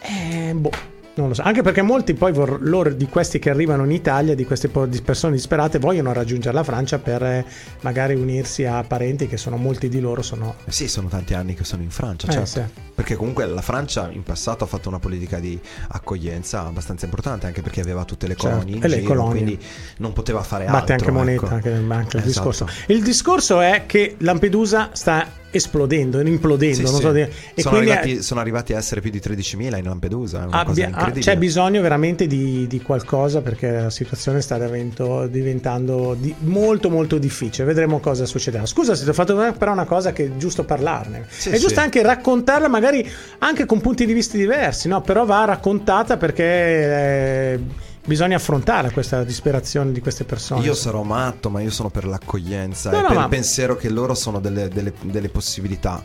Eh, boh, non lo so. Anche perché molti poi vor- loro di questi che arrivano in Italia, di queste po- di persone disperate, vogliono raggiungere la Francia per eh, magari unirsi a parenti che sono molti di loro sono Eh Sì, sono tanti anni che sono in Francia, Eh, certo. sì. Perché comunque la Francia in passato ha fatto una politica di accoglienza abbastanza importante, anche perché aveva tutte le Certo, colonie in e le giro, colonie. quindi non poteva fare altro. batte anche moneta, ecco. anche, anche il Esatto. discorso. Il discorso è che Lampedusa sta esplodendo, implodendo, Sì, non sì. so dire. E sono, arrivati, sono arrivati a essere più di 13.000 in Lampedusa, abbia- ah, c'è bisogno veramente di, di qualcosa perché la situazione sta divento- diventando di- molto molto difficile. Vedremo cosa succederà. Scusa se ti ho fatto però una cosa che è giusto parlarne. Sì, è giusto anche raccontarla magari anche con punti di vista diversi, no? però va raccontata perché eh, bisogna affrontare questa disperazione di queste persone. Io sarò matto, ma io sono per l'accoglienza No, e no, per ma- il pensiero che loro sono delle, delle- delle possibilità.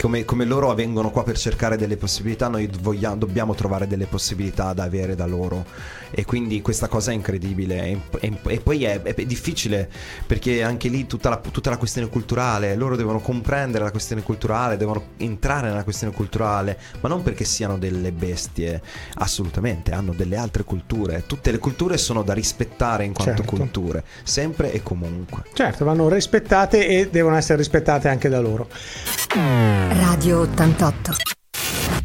Come, come loro vengono qua per cercare delle possibilità, noi vogliamo, dobbiamo trovare delle possibilità da avere da loro. E quindi questa cosa è incredibile. E, e, poi è, è, difficile perché anche lì tutta la, tutta la questione culturale, loro devono comprendere la questione culturale, devono entrare nella questione culturale, ma non perché siano delle bestie, assolutamente, hanno delle altre culture. Tutte le culture sono da rispettare in quanto Certo. culture, sempre e comunque. Certo, vanno rispettate e devono essere rispettate anche da loro. Radio 88.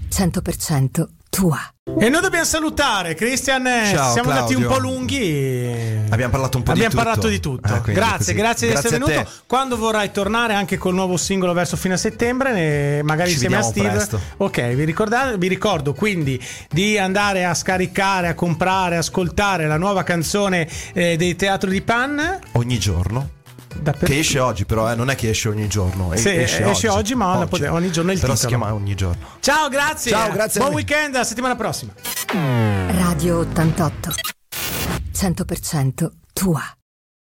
100% tua. E noi dobbiamo salutare Christian, eh, Ciao, siamo andati un Claudio. po' lunghi. Abbiamo parlato un po' di Abbiamo tutto. parlato di tutto. Ah, grazie, così. grazie di essere Grazie venuto. Quando vorrai tornare anche col nuovo singolo verso fine settembre, ne- magari Ci insieme a Steve. presto. Ok, vi, ricordate- vi ricordo quindi di andare a scaricare, a comprare, ascoltare la nuova canzone eh, dei Teatro di Pan. Ogni giorno. Dappertutto. Che esce oggi, però, eh, non è che esce ogni giorno. Sì, esce oggi, ma la pote- ogni giorno è il Però titolo. si chiama ogni giorno. Ciao, grazie. Ciao, grazie Buon weekend, alla settimana prossima. Radio 88. 100% tua.